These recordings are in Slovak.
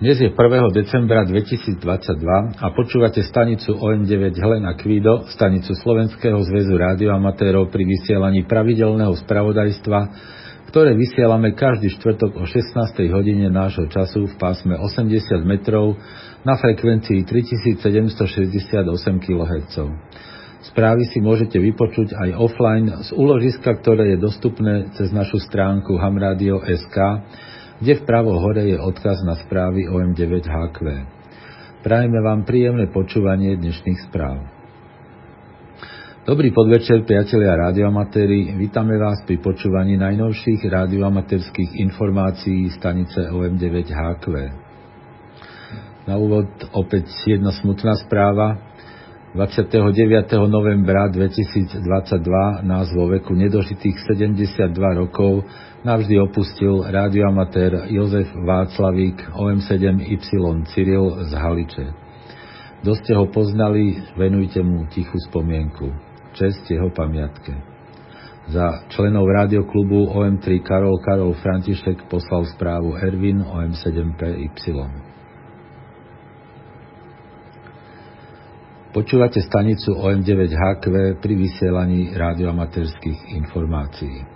Dnes je 1. decembra 2022 a počúvate stanicu OM9 Helena Kvido, stanicu Slovenského zväzu rádioamatérov pri vysielaní pravidelného spravodajstva, ktoré vysielame každý štvrtok o 16. hodine nášho času v pásme 80 metrov na frekvencii 3768 kHz. Správy si môžete vypočuť aj offline z úložiska, ktoré je dostupné cez našu stránku hamradio.sk kde vpravo hore je odkaz na správy OM9HQ. Prajeme vám príjemné počúvanie dnešných správ. Dobrý podvečer, priatelia radioamatéri. Vítame vás pri počúvaní najnovších radioamatérských informácií stanice OM9HQ. Na úvod opäť jedna smutná správa. 29. novembra 2022 nás vo veku nedožitých 72 rokov navždy opustil rádioamatér Jozef Václavík OM7Y Cyril z Haliče. Kto ste ho poznali, venujte mu tichú spomienku. Čest jeho pamiatke. Za členov rádioklubu OM3 Karol Karol František poslal správu Ervin OM7PY. Počúvate stanicu OM9HQ pri vysielaní radioamatérských informácií.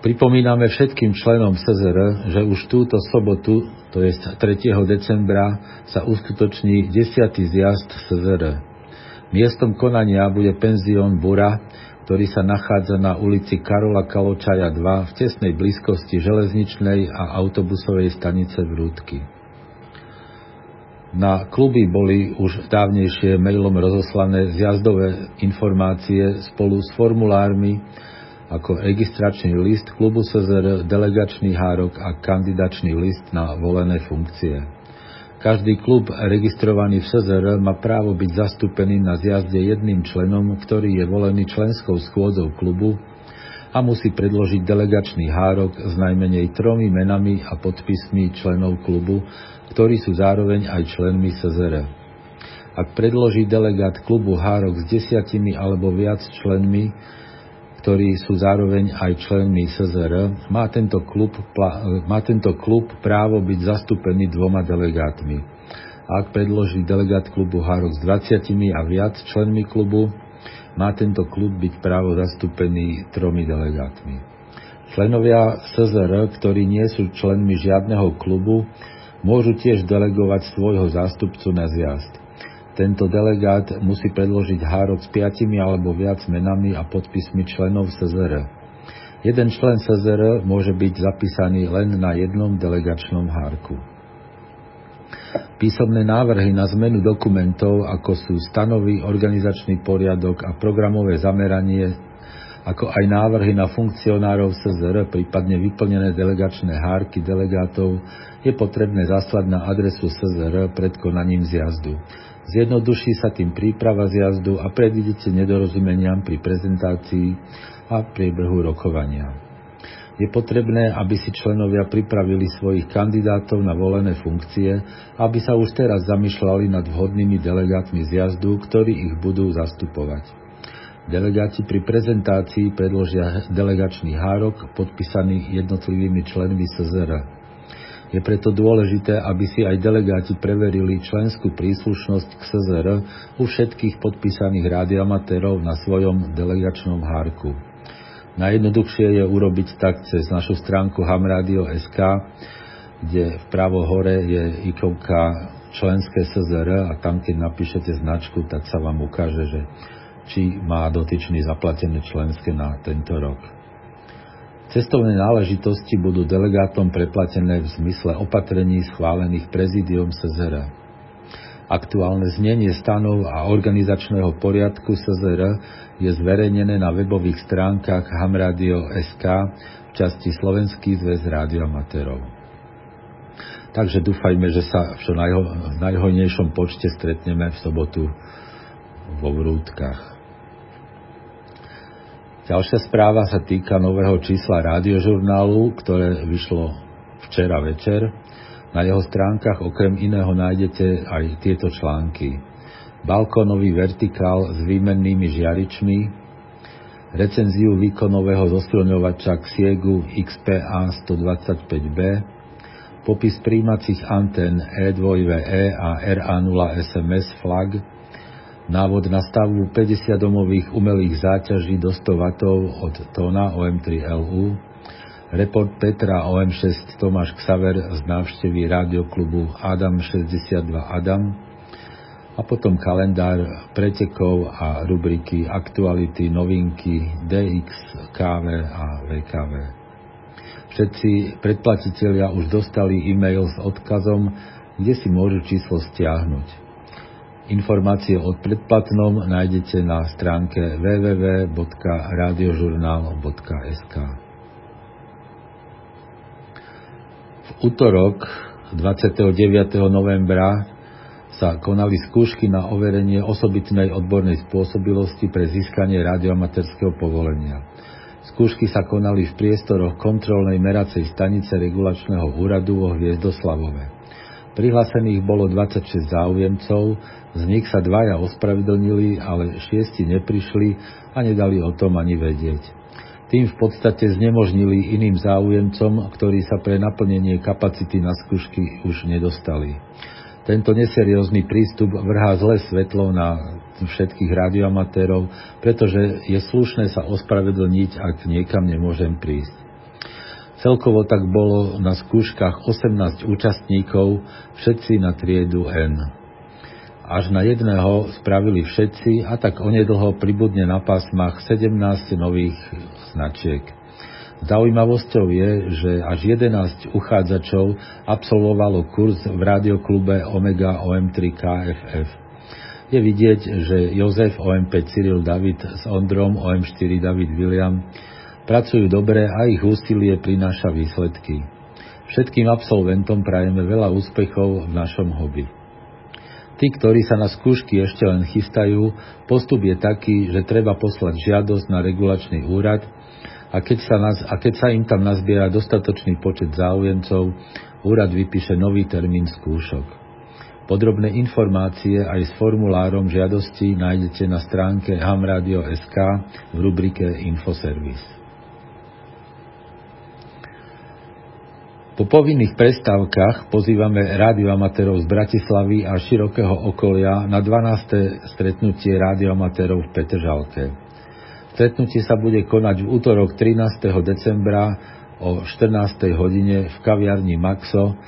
Pripomíname všetkým členom SZR, že už túto sobotu, to je 3. decembra, sa uskutoční 10. zjazd SZR. Miestom konania bude penzión Bura, ktorý sa nachádza na ulici Karola Kaločaja 2 v tesnej blízkosti železničnej a autobusovej stanice Vrútky. Na kluby boli už dávnejšie mailom rozoslané zjazdové informácie spolu s formulármi ako registračný list klubu SZR, delegačný hárok a kandidačný list na volené funkcie. Každý klub registrovaný v SZR má právo byť zastúpený na zjazde jedným členom, ktorý je volený členskou schôdzou klubu a musí predložiť delegačný hárok s najmenej tromi menami a podpismi členov klubu, ktorí sú zároveň aj členmi SZR. Ak predloží delegát klubu hárok s desiatimi alebo viac členmi, ktorí sú zároveň aj členmi SZR, má tento klub, má tento klub právo byť zastúpený dvoma delegátmi. Ak predloží delegát klubu hárok s 20 a viac členmi klubu, má tento klub byť právo zastúpený tromi delegátmi. Členovia SZR, ktorí nie sú členmi žiadneho klubu, môžu tiež delegovať svojho zástupcu na zjazd. Tento delegát musí predložiť hárok s piatimi alebo viac menami a podpismi členov SZR. Jeden člen SZR môže byť zapísaný len na jednom delegačnom hárku. Písomné návrhy na zmenu dokumentov, ako sú stanovy, organizačný poriadok a programové zameranie, ako aj návrhy na funkcionárov SZR, prípadne vyplnené delegačné hárky delegátov, je potrebné zaslať na adresu SZR pred konaním zjazdu. Zjednoduší sa tým príprava zjazdu a predídete nedorozumeniam pri prezentácii a priebehu rokovania je potrebné, aby si členovia pripravili svojich kandidátov na volené funkcie, aby sa už teraz zamýšľali nad vhodnými delegátmi zjazdu, ktorí ich budú zastupovať. Delegáti pri prezentácii predložia delegačný hárok podpísaný jednotlivými členmi SZR. Je preto dôležité, aby si aj delegáti preverili členskú príslušnosť k SZR u všetkých podpísaných rádioamatérov na svojom delegačnom hárku. Najjednoduchšie je urobiť tak cez našu stránku hamradio.sk, kde vpravo hore je ikonka členské SZR a tam, keď napíšete značku, tak sa vám ukáže, že či má dotyčný zaplatené členské na tento rok. Cestovné náležitosti budú delegátom preplatené v zmysle opatrení schválených prezidium SZR. Aktuálne znenie stanov a organizačného poriadku SZR je zverejnené na webových stránkach hamradio.sk v časti Slovenský zväz rádioamatérov. Takže dúfajme, že sa v čo najho, najhojnejšom počte stretneme v sobotu vo Vrútkach. Ďalšia správa sa týka nového čísla rádiožurnálu, ktoré vyšlo včera večer na jeho stránkach okrem iného nájdete aj tieto články. Balkónový vertikál s výmennými žiaričmi, recenziu výkonového zosilňovača Xiegu XPA 125B, popis príjmacích antén E2VE e a RA0 SMS flag, návod na stavbu 50 domových umelých záťaží do 100 W od tóna OM3LU, report Petra OM6 Tomáš Ksaver z návštevy rádioklubu Adam 62 Adam a potom kalendár pretekov a rubriky aktuality, novinky, DX, KV a VKV. Všetci predplatitelia už dostali e-mail s odkazom, kde si môžu číslo stiahnuť. Informácie o predplatnom nájdete na stránke www.radiožurnal.sk V útorok 29. novembra sa konali skúšky na overenie osobitnej odbornej spôsobilosti pre získanie radioamatérskeho povolenia. Skúšky sa konali v priestoroch kontrolnej meracej stanice regulačného úradu vo Hviezdoslavove. Prihlásených bolo 26 záujemcov, z nich sa dvaja ospravedlnili, ale šiesti neprišli a nedali o tom ani vedieť. Tým v podstate znemožnili iným záujemcom, ktorí sa pre naplnenie kapacity na skúšky už nedostali. Tento neseriózny prístup vrhá zlé svetlo na všetkých radioamatérov, pretože je slušné sa ospravedlniť, ak niekam nemôžem prísť. Celkovo tak bolo na skúškach 18 účastníkov, všetci na triedu N až na jedného spravili všetci a tak onedlho pribudne na pásmach 17 nových značiek. Zaujímavosťou je, že až 11 uchádzačov absolvovalo kurz v radioklube Omega OM3 KFF. Je vidieť, že Jozef OM5 Cyril David s Ondrom OM4 David William pracujú dobre a ich úsilie prináša výsledky. Všetkým absolventom prajeme veľa úspechov v našom hobby. Tí, ktorí sa na skúšky ešte len chystajú, postup je taký, že treba poslať žiadosť na regulačný úrad a keď sa, nás, a keď sa im tam nazbiera dostatočný počet záujemcov, úrad vypíše nový termín skúšok. Podrobné informácie aj s formulárom žiadosti nájdete na stránke hamradio.sk v rubrike Infoservice. Po povinných prestávkach pozývame rádioamatérov z Bratislavy a širokého okolia na 12. stretnutie rádioamatérov v Petržalke. Stretnutie sa bude konať v útorok 13. decembra o 14. hodine v kaviarni Maxo,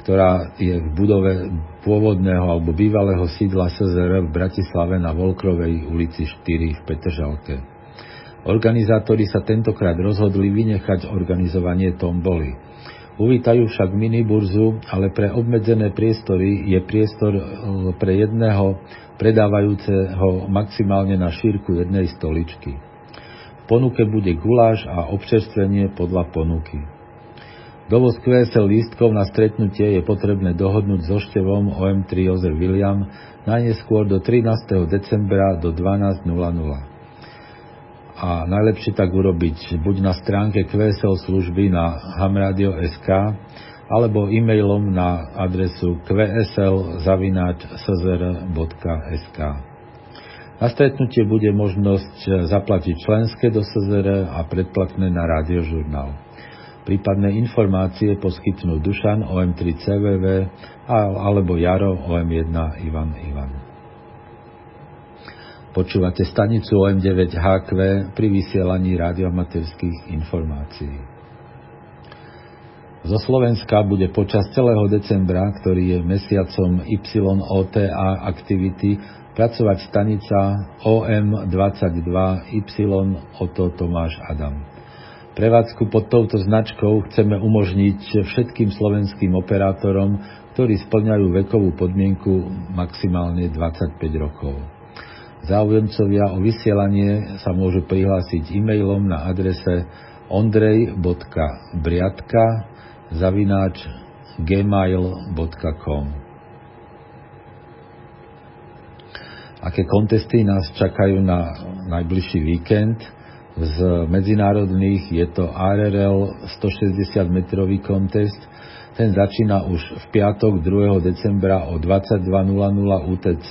ktorá je v budove pôvodného alebo bývalého sídla SZR v Bratislave na Volkrovej ulici 4 v Petržalke. Organizátori sa tentokrát rozhodli vynechať organizovanie tomboly. Uvítajú však miniburzu, ale pre obmedzené priestory je priestor e, pre jedného predávajúceho maximálne na šírku jednej stoličky. V ponuke bude guláš a občerstvenie podľa ponuky. Dovoz QSL lístkov na stretnutie je potrebné dohodnúť so števom OM3 Jozef William najneskôr do 13. decembra do 12.00 a najlepšie tak urobiť buď na stránke QSL služby na hamradio.sk alebo e-mailom na adresu qsl.szr.sk. Na stretnutie bude možnosť zaplatiť členské do SZR a predplatné na rádiožurnál. Prípadné informácie poskytnú Dušan OM3 CVV alebo Jaro OM1 Ivan Ivan. Počúvate stanicu OM9HQ pri vysielaní radioamaterských informácií. Zo Slovenska bude počas celého decembra, ktorý je mesiacom YOTA aktivity, pracovať stanica OM22 Y Oto Tomáš Adam. Prevádzku pod touto značkou chceme umožniť všetkým slovenským operátorom, ktorí splňajú vekovú podmienku maximálne 25 rokov. Záujemcovia o vysielanie sa môžu prihlásiť e-mailom na adrese ondrej.briatka zavináč gmail.com Aké kontesty nás čakajú na najbližší víkend? Z medzinárodných je to ARL 160 metrový kontest, ten začína už v piatok 2. decembra o 22.00 UTC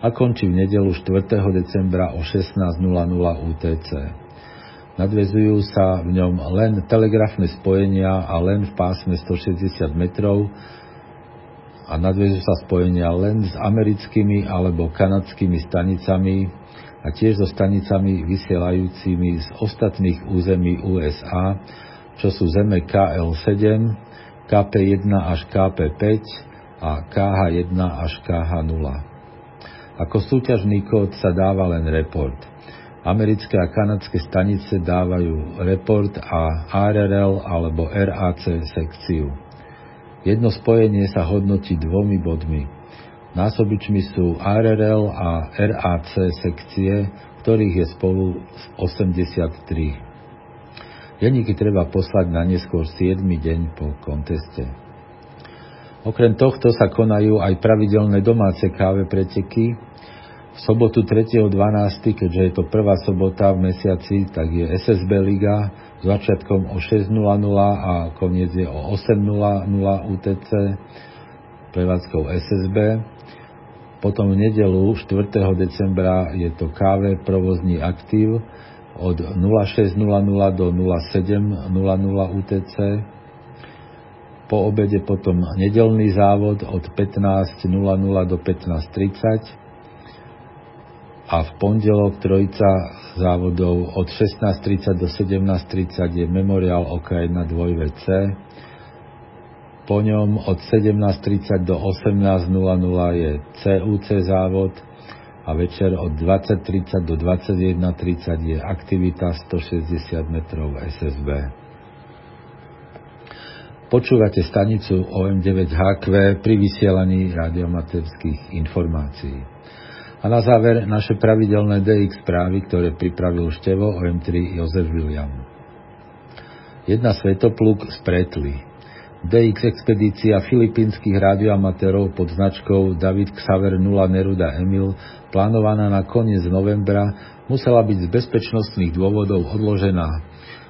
a končí v nedelu 4. decembra o 16.00 UTC. Nadvezujú sa v ňom len telegrafné spojenia a len v pásme 160 metrov a nadvezujú sa spojenia len s americkými alebo kanadskými stanicami a tiež so stanicami vysielajúcimi z ostatných území USA, čo sú zeme KL7, KP1 až KP5 a KH1 až KH0. Ako súťažný kód sa dáva len report. Americké a kanadské stanice dávajú report a RRL alebo RAC sekciu. Jedno spojenie sa hodnotí dvomi bodmi. Násobičmi sú RRL a RAC sekcie, ktorých je spolu 83. Denníky treba poslať na neskôr 7. deň po konteste. Okrem tohto sa konajú aj pravidelné domáce káve preteky, v sobotu 3.12., keďže je to prvá sobota v mesiaci, tak je SSB Liga s začiatkom o 6.00 a koniec je o 8.00 UTC prevádzkou SSB. Potom v nedelu 4. decembra je to káve provozní aktív od 06.00 do 07.00 UTC. Po obede potom nedelný závod od 15.00 do 15.30 a v pondelok trojica závodov od 16.30 do 17.30 je Memorial Okrajina 2VC, po ňom od 17.30 do 18.00 je CUC závod a večer od 20.30 do 21.30 je aktivita 160 metrov SSB. Počúvate stanicu OM9HQ pri vysielaní radiomaterských informácií. A na záver naše pravidelné DX správy, ktoré pripravil števo OM3 Jozef William. Jedna svetopluk z Pretly. DX expedícia filipínskych radioamatérov pod značkou David Xaver 0 Neruda Emil, plánovaná na koniec novembra, musela byť z bezpečnostných dôvodov odložená.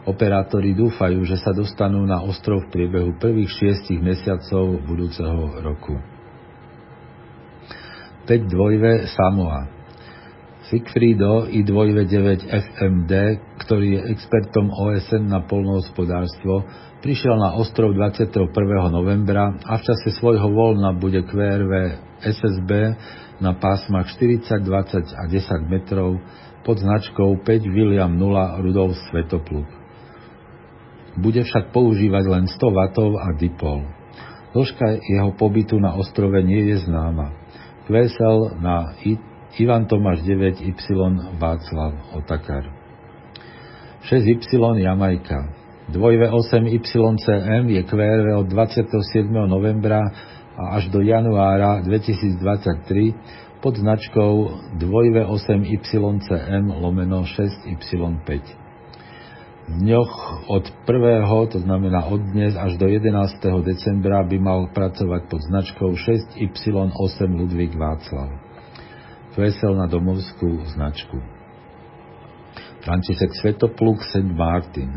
Operátori dúfajú, že sa dostanú na ostrov v priebehu prvých šiestich mesiacov budúceho roku. 5 dvojve Samoa. Sigfrido i dvojve 9 FMD, ktorý je expertom OSN na polnohospodárstvo, prišiel na ostrov 21. novembra a v čase svojho voľna bude QRV SSB na pásmach 40, 20 a 10 metrov pod značkou 5 William 0 Rudolf Svetopluk. Bude však používať len 100 W a dipol. Dĺžka jeho pobytu na ostrove nie je známa. Kvesel na Ivan Tomáš 9Y Václav Otakar. 6Y Jamajka. Dvojve 8YCM je QRV od 27. novembra a až do januára 2023 pod značkou dvojve 8YCM lomeno 6Y5 v dňoch od 1. to znamená od dnes až do 11. decembra by mal pracovať pod značkou 6Y8 Ludvík Václav. Kvesel na domovskú značku. František Svetopluk St. Martin.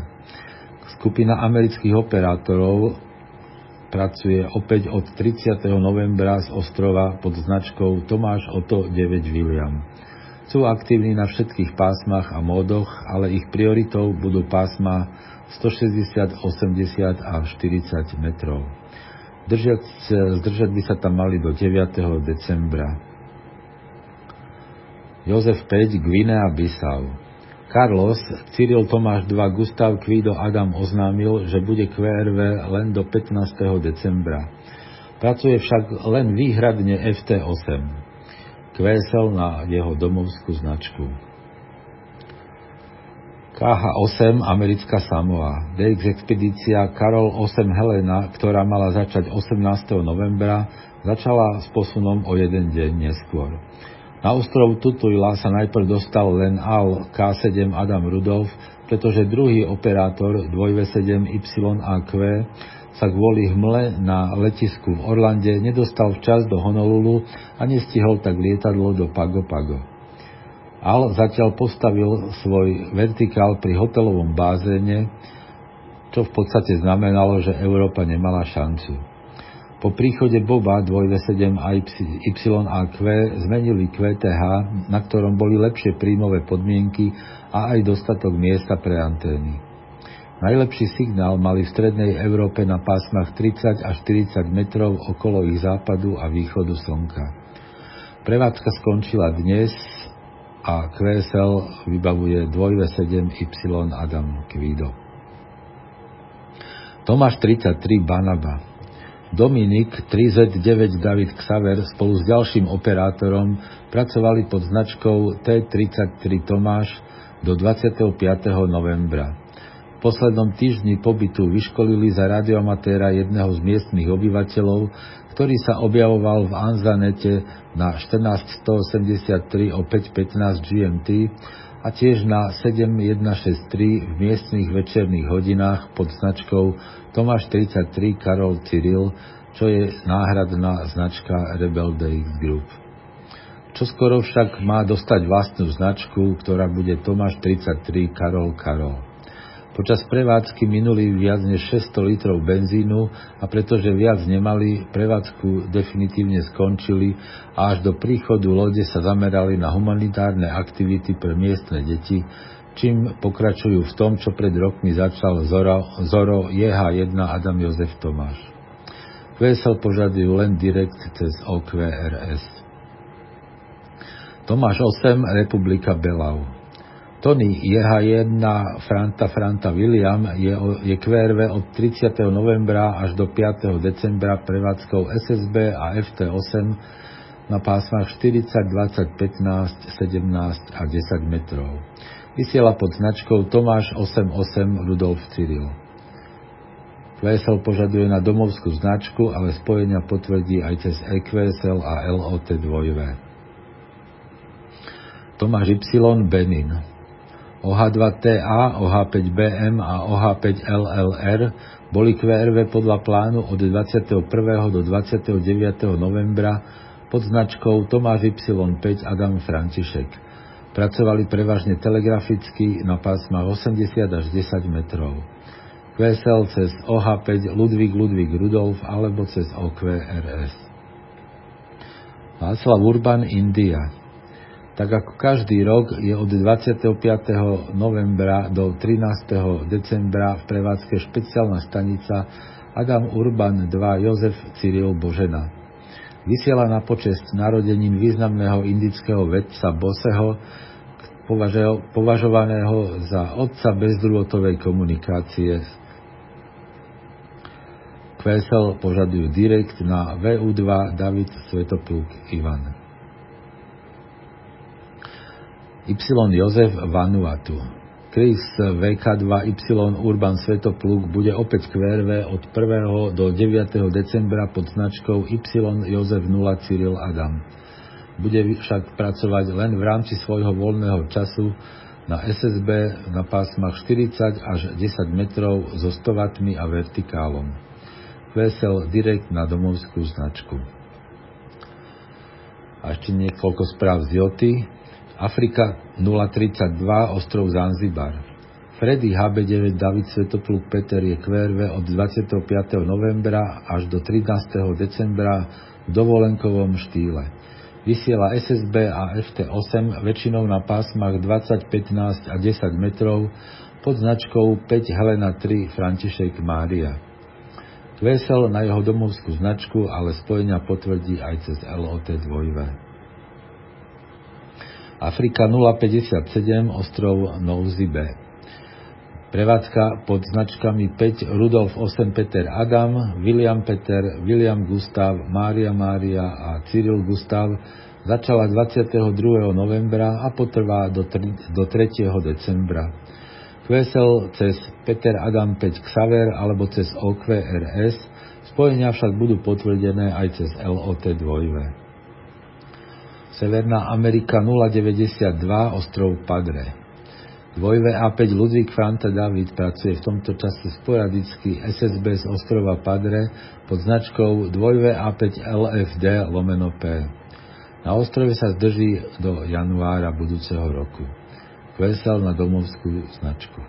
Skupina amerických operátorov pracuje opäť od 30. novembra z ostrova pod značkou Tomáš Oto 9 William. Sú aktívni na všetkých pásmach a módoch, ale ich prioritou budú pásma 160, 80 a 40 metrov. Držiať, zdržať by sa tam mali do 9. decembra. Jozef 5, Gvinea Bissau. Carlos, Cyril Tomáš 2, Gustav Kvido Adam oznámil, že bude QRV len do 15. decembra. Pracuje však len výhradne FT8 kvésel na jeho domovskú značku. KH-8 Americká Samoa, DX expedícia Karol 8 Helena, ktorá mala začať 18. novembra, začala s posunom o jeden deň neskôr. Na ostrov Tutuila sa najprv dostal len AL K7 Adam Rudolf, pretože druhý operátor 2V7YAQ sa kvôli hmle na letisku v Orlande nedostal včas do Honolulu a nestihol tak lietadlo do Pago Pago. Al zatiaľ postavil svoj vertikál pri hotelovom bázene, čo v podstate znamenalo, že Európa nemala šancu. Po príchode Boba 2V7 a YAQ zmenili QTH, na ktorom boli lepšie príjmové podmienky a aj dostatok miesta pre antény. Najlepší signál mali v strednej Európe na pásmach 30 až 40 metrov okolo ich západu a východu slnka. Prevádzka skončila dnes a QSL vybavuje 2V7Y Adam Kvido. Tomáš 33 Banaba Dominik 3Z9 David Xaver spolu s ďalším operátorom pracovali pod značkou T33 Tomáš do 25. novembra. Poslednom týždni pobytu vyškolili za radioamatéra jedného z miestnych obyvateľov, ktorý sa objavoval v Anzanete na 14183 o 515 GMT a tiež na 7163 v miestnych večerných hodinách pod značkou Tomáš 33 Karol Cyril, čo je náhradná značka Rebel DX Group. Čo skoro však má dostať vlastnú značku, ktorá bude Tomáš 33 Karol Karol. Počas prevádzky minuli viac než 600 litrov benzínu a pretože viac nemali, prevádzku definitívne skončili a až do príchodu lode sa zamerali na humanitárne aktivity pre miestne deti, čím pokračujú v tom, čo pred rokmi začal Zoro, Zoro JH1 Adam Jozef Tomáš. QSL požadujú len direkt cez OQRS. Tomáš 8, Republika Belau. Tony JH1 Franta Franta William je, je QRV od 30. novembra až do 5. decembra prevádzkou SSB a FT8 na pásmach 40, 20, 15, 17 a 10 metrov. Vysiela pod značkou Tomáš 88 Rudolf Cyril. QSL požaduje na domovskú značku, ale spojenia potvrdí aj cez EQSL a LOT 2 Tomáš Y Benin OH2TA, OH5BM a OH5LLR boli QRV podľa plánu od 21. do 29. novembra pod značkou Tomáš Y5 Adam František. Pracovali prevažne telegraficky na pásmach 80 až 10 metrov. QSL cez OH5 Ludvík Ludvík Rudolf alebo cez OQRS. Václav Urban, India tak ako každý rok je od 25. novembra do 13. decembra v prevádzke špeciálna stanica Adam Urban 2 Jozef Cyril Božena. Vysiela na počest narodením významného indického vedca Boseho, považovaného za otca bezdrôtovej komunikácie. QSL požadujú direkt na VU2 David Svetopluk Ivan. Y Jozef Vanuatu. Chris VK2Y Urban Svetopluk bude opäť QRV od 1. do 9. decembra pod značkou Y Jozef 0 Cyril Adam. Bude však pracovať len v rámci svojho voľného času na SSB na pásmach 40 až 10 metrov so 100 W a vertikálom. Vesel direkt na domovskú značku. A ešte niekoľko správ z Joty. Afrika 032 ostrov Zanzibar. Freddy HB9 David Svetopluk Peter je QRV od 25. novembra až do 13. decembra v dovolenkovom štýle. Vysiela SSB a FT8 väčšinou na pásmach 20, 15 a 10 metrov pod značkou 5 Helena 3 František Mária. Vesel na jeho domovskú značku, ale spojenia potvrdí aj cez LOT 2. Afrika 057, ostrov Nouzibe. Prevádzka pod značkami 5 Rudolf 8 Peter Adam, William Peter, William Gustav, Mária Mária a Cyril Gustav začala 22. novembra a potrvá do, 3, do 3. decembra. QSL cez Peter Adam 5 Xaver alebo cez OQRS, spojenia však budú potvrdené aj cez LOT 2. Severná Amerika 092, ostrov Padre. Dvojve A5 Ludvík Franta David pracuje v tomto čase sporadicky SSB z ostrova Padre pod značkou dvojve A5 LFD lomeno P. Na ostrove sa zdrží do januára budúceho roku. Kvesel na domovskú značku.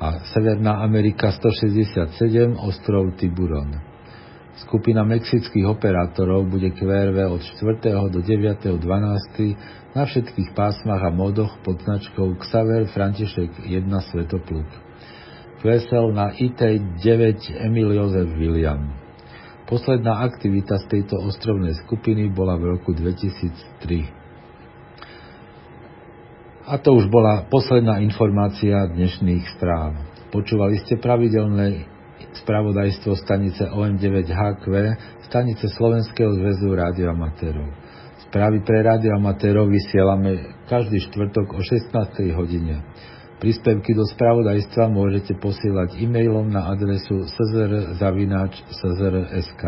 A Severná Amerika 167, ostrov Tiburon. Skupina mexických operátorov bude QRV od 4. do 9. 12. na všetkých pásmach a modoch pod značkou Xaver František 1 Svetopluk. QSL na IT 9 Emil Jozef William. Posledná aktivita z tejto ostrovnej skupiny bola v roku 2003. A to už bola posledná informácia dnešných správ. Počúvali ste pravidelné spravodajstvo stanice OM9HQ, stanice Slovenského zväzu rádioamatérov. Správy pre rádioamatérov vysielame každý štvrtok o 16. hodine. Príspevky do spravodajstva môžete posielať e-mailom na adresu szr.sk.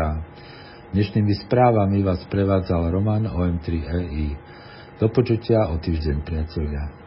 Dnešnými správami vás prevádzal Roman OM3EI. Do počutia o týždeň, priatelia.